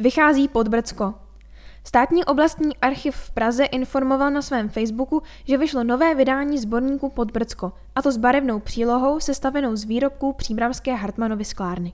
Vychází pod Brdsko. Státní oblastní archiv v Praze informoval na svém Facebooku, že vyšlo nové vydání sborníku pod Brdsko, a to s barevnou přílohou sestavenou z výrobků příbramské Hartmanovy sklárny.